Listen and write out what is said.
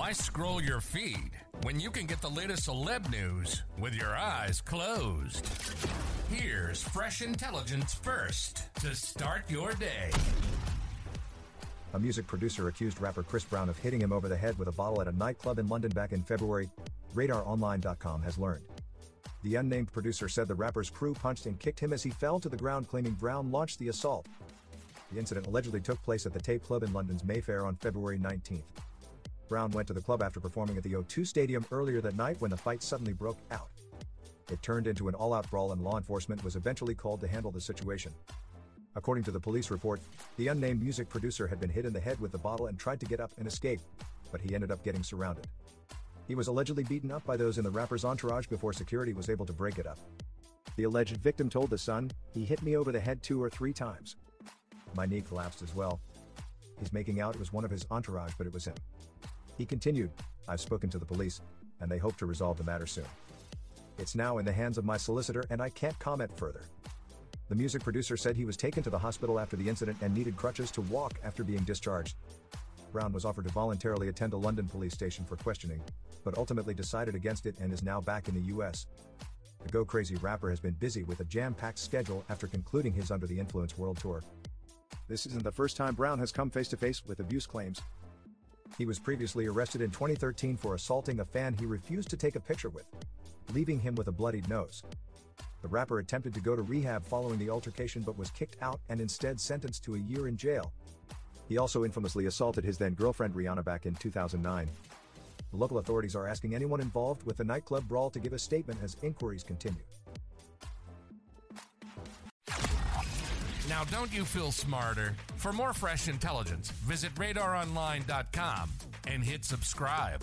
Why scroll your feed when you can get the latest celeb news with your eyes closed? Here's fresh intelligence first to start your day. A music producer accused rapper Chris Brown of hitting him over the head with a bottle at a nightclub in London back in February, RadarOnline.com has learned. The unnamed producer said the rapper's crew punched and kicked him as he fell to the ground, claiming Brown launched the assault. The incident allegedly took place at the Tape Club in London's Mayfair on February 19th. Brown went to the club after performing at the O2 Stadium earlier that night when the fight suddenly broke out. It turned into an all out brawl and law enforcement was eventually called to handle the situation. According to the police report, the unnamed music producer had been hit in the head with the bottle and tried to get up and escape, but he ended up getting surrounded. He was allegedly beaten up by those in the rapper's entourage before security was able to break it up. The alleged victim told The Sun, He hit me over the head two or three times. My knee collapsed as well. He's making out it was one of his entourage, but it was him. He continued, I've spoken to the police, and they hope to resolve the matter soon. It's now in the hands of my solicitor, and I can't comment further. The music producer said he was taken to the hospital after the incident and needed crutches to walk after being discharged. Brown was offered to voluntarily attend a London police station for questioning, but ultimately decided against it and is now back in the US. The Go Crazy rapper has been busy with a jam packed schedule after concluding his Under the Influence world tour. This isn't the first time Brown has come face to face with abuse claims. He was previously arrested in 2013 for assaulting a fan he refused to take a picture with, leaving him with a bloodied nose. The rapper attempted to go to rehab following the altercation but was kicked out and instead sentenced to a year in jail. He also infamously assaulted his then girlfriend Rihanna back in 2009. The local authorities are asking anyone involved with the nightclub brawl to give a statement as inquiries continue. Now, don't you feel smarter? For more fresh intelligence, visit radaronline.com and hit subscribe.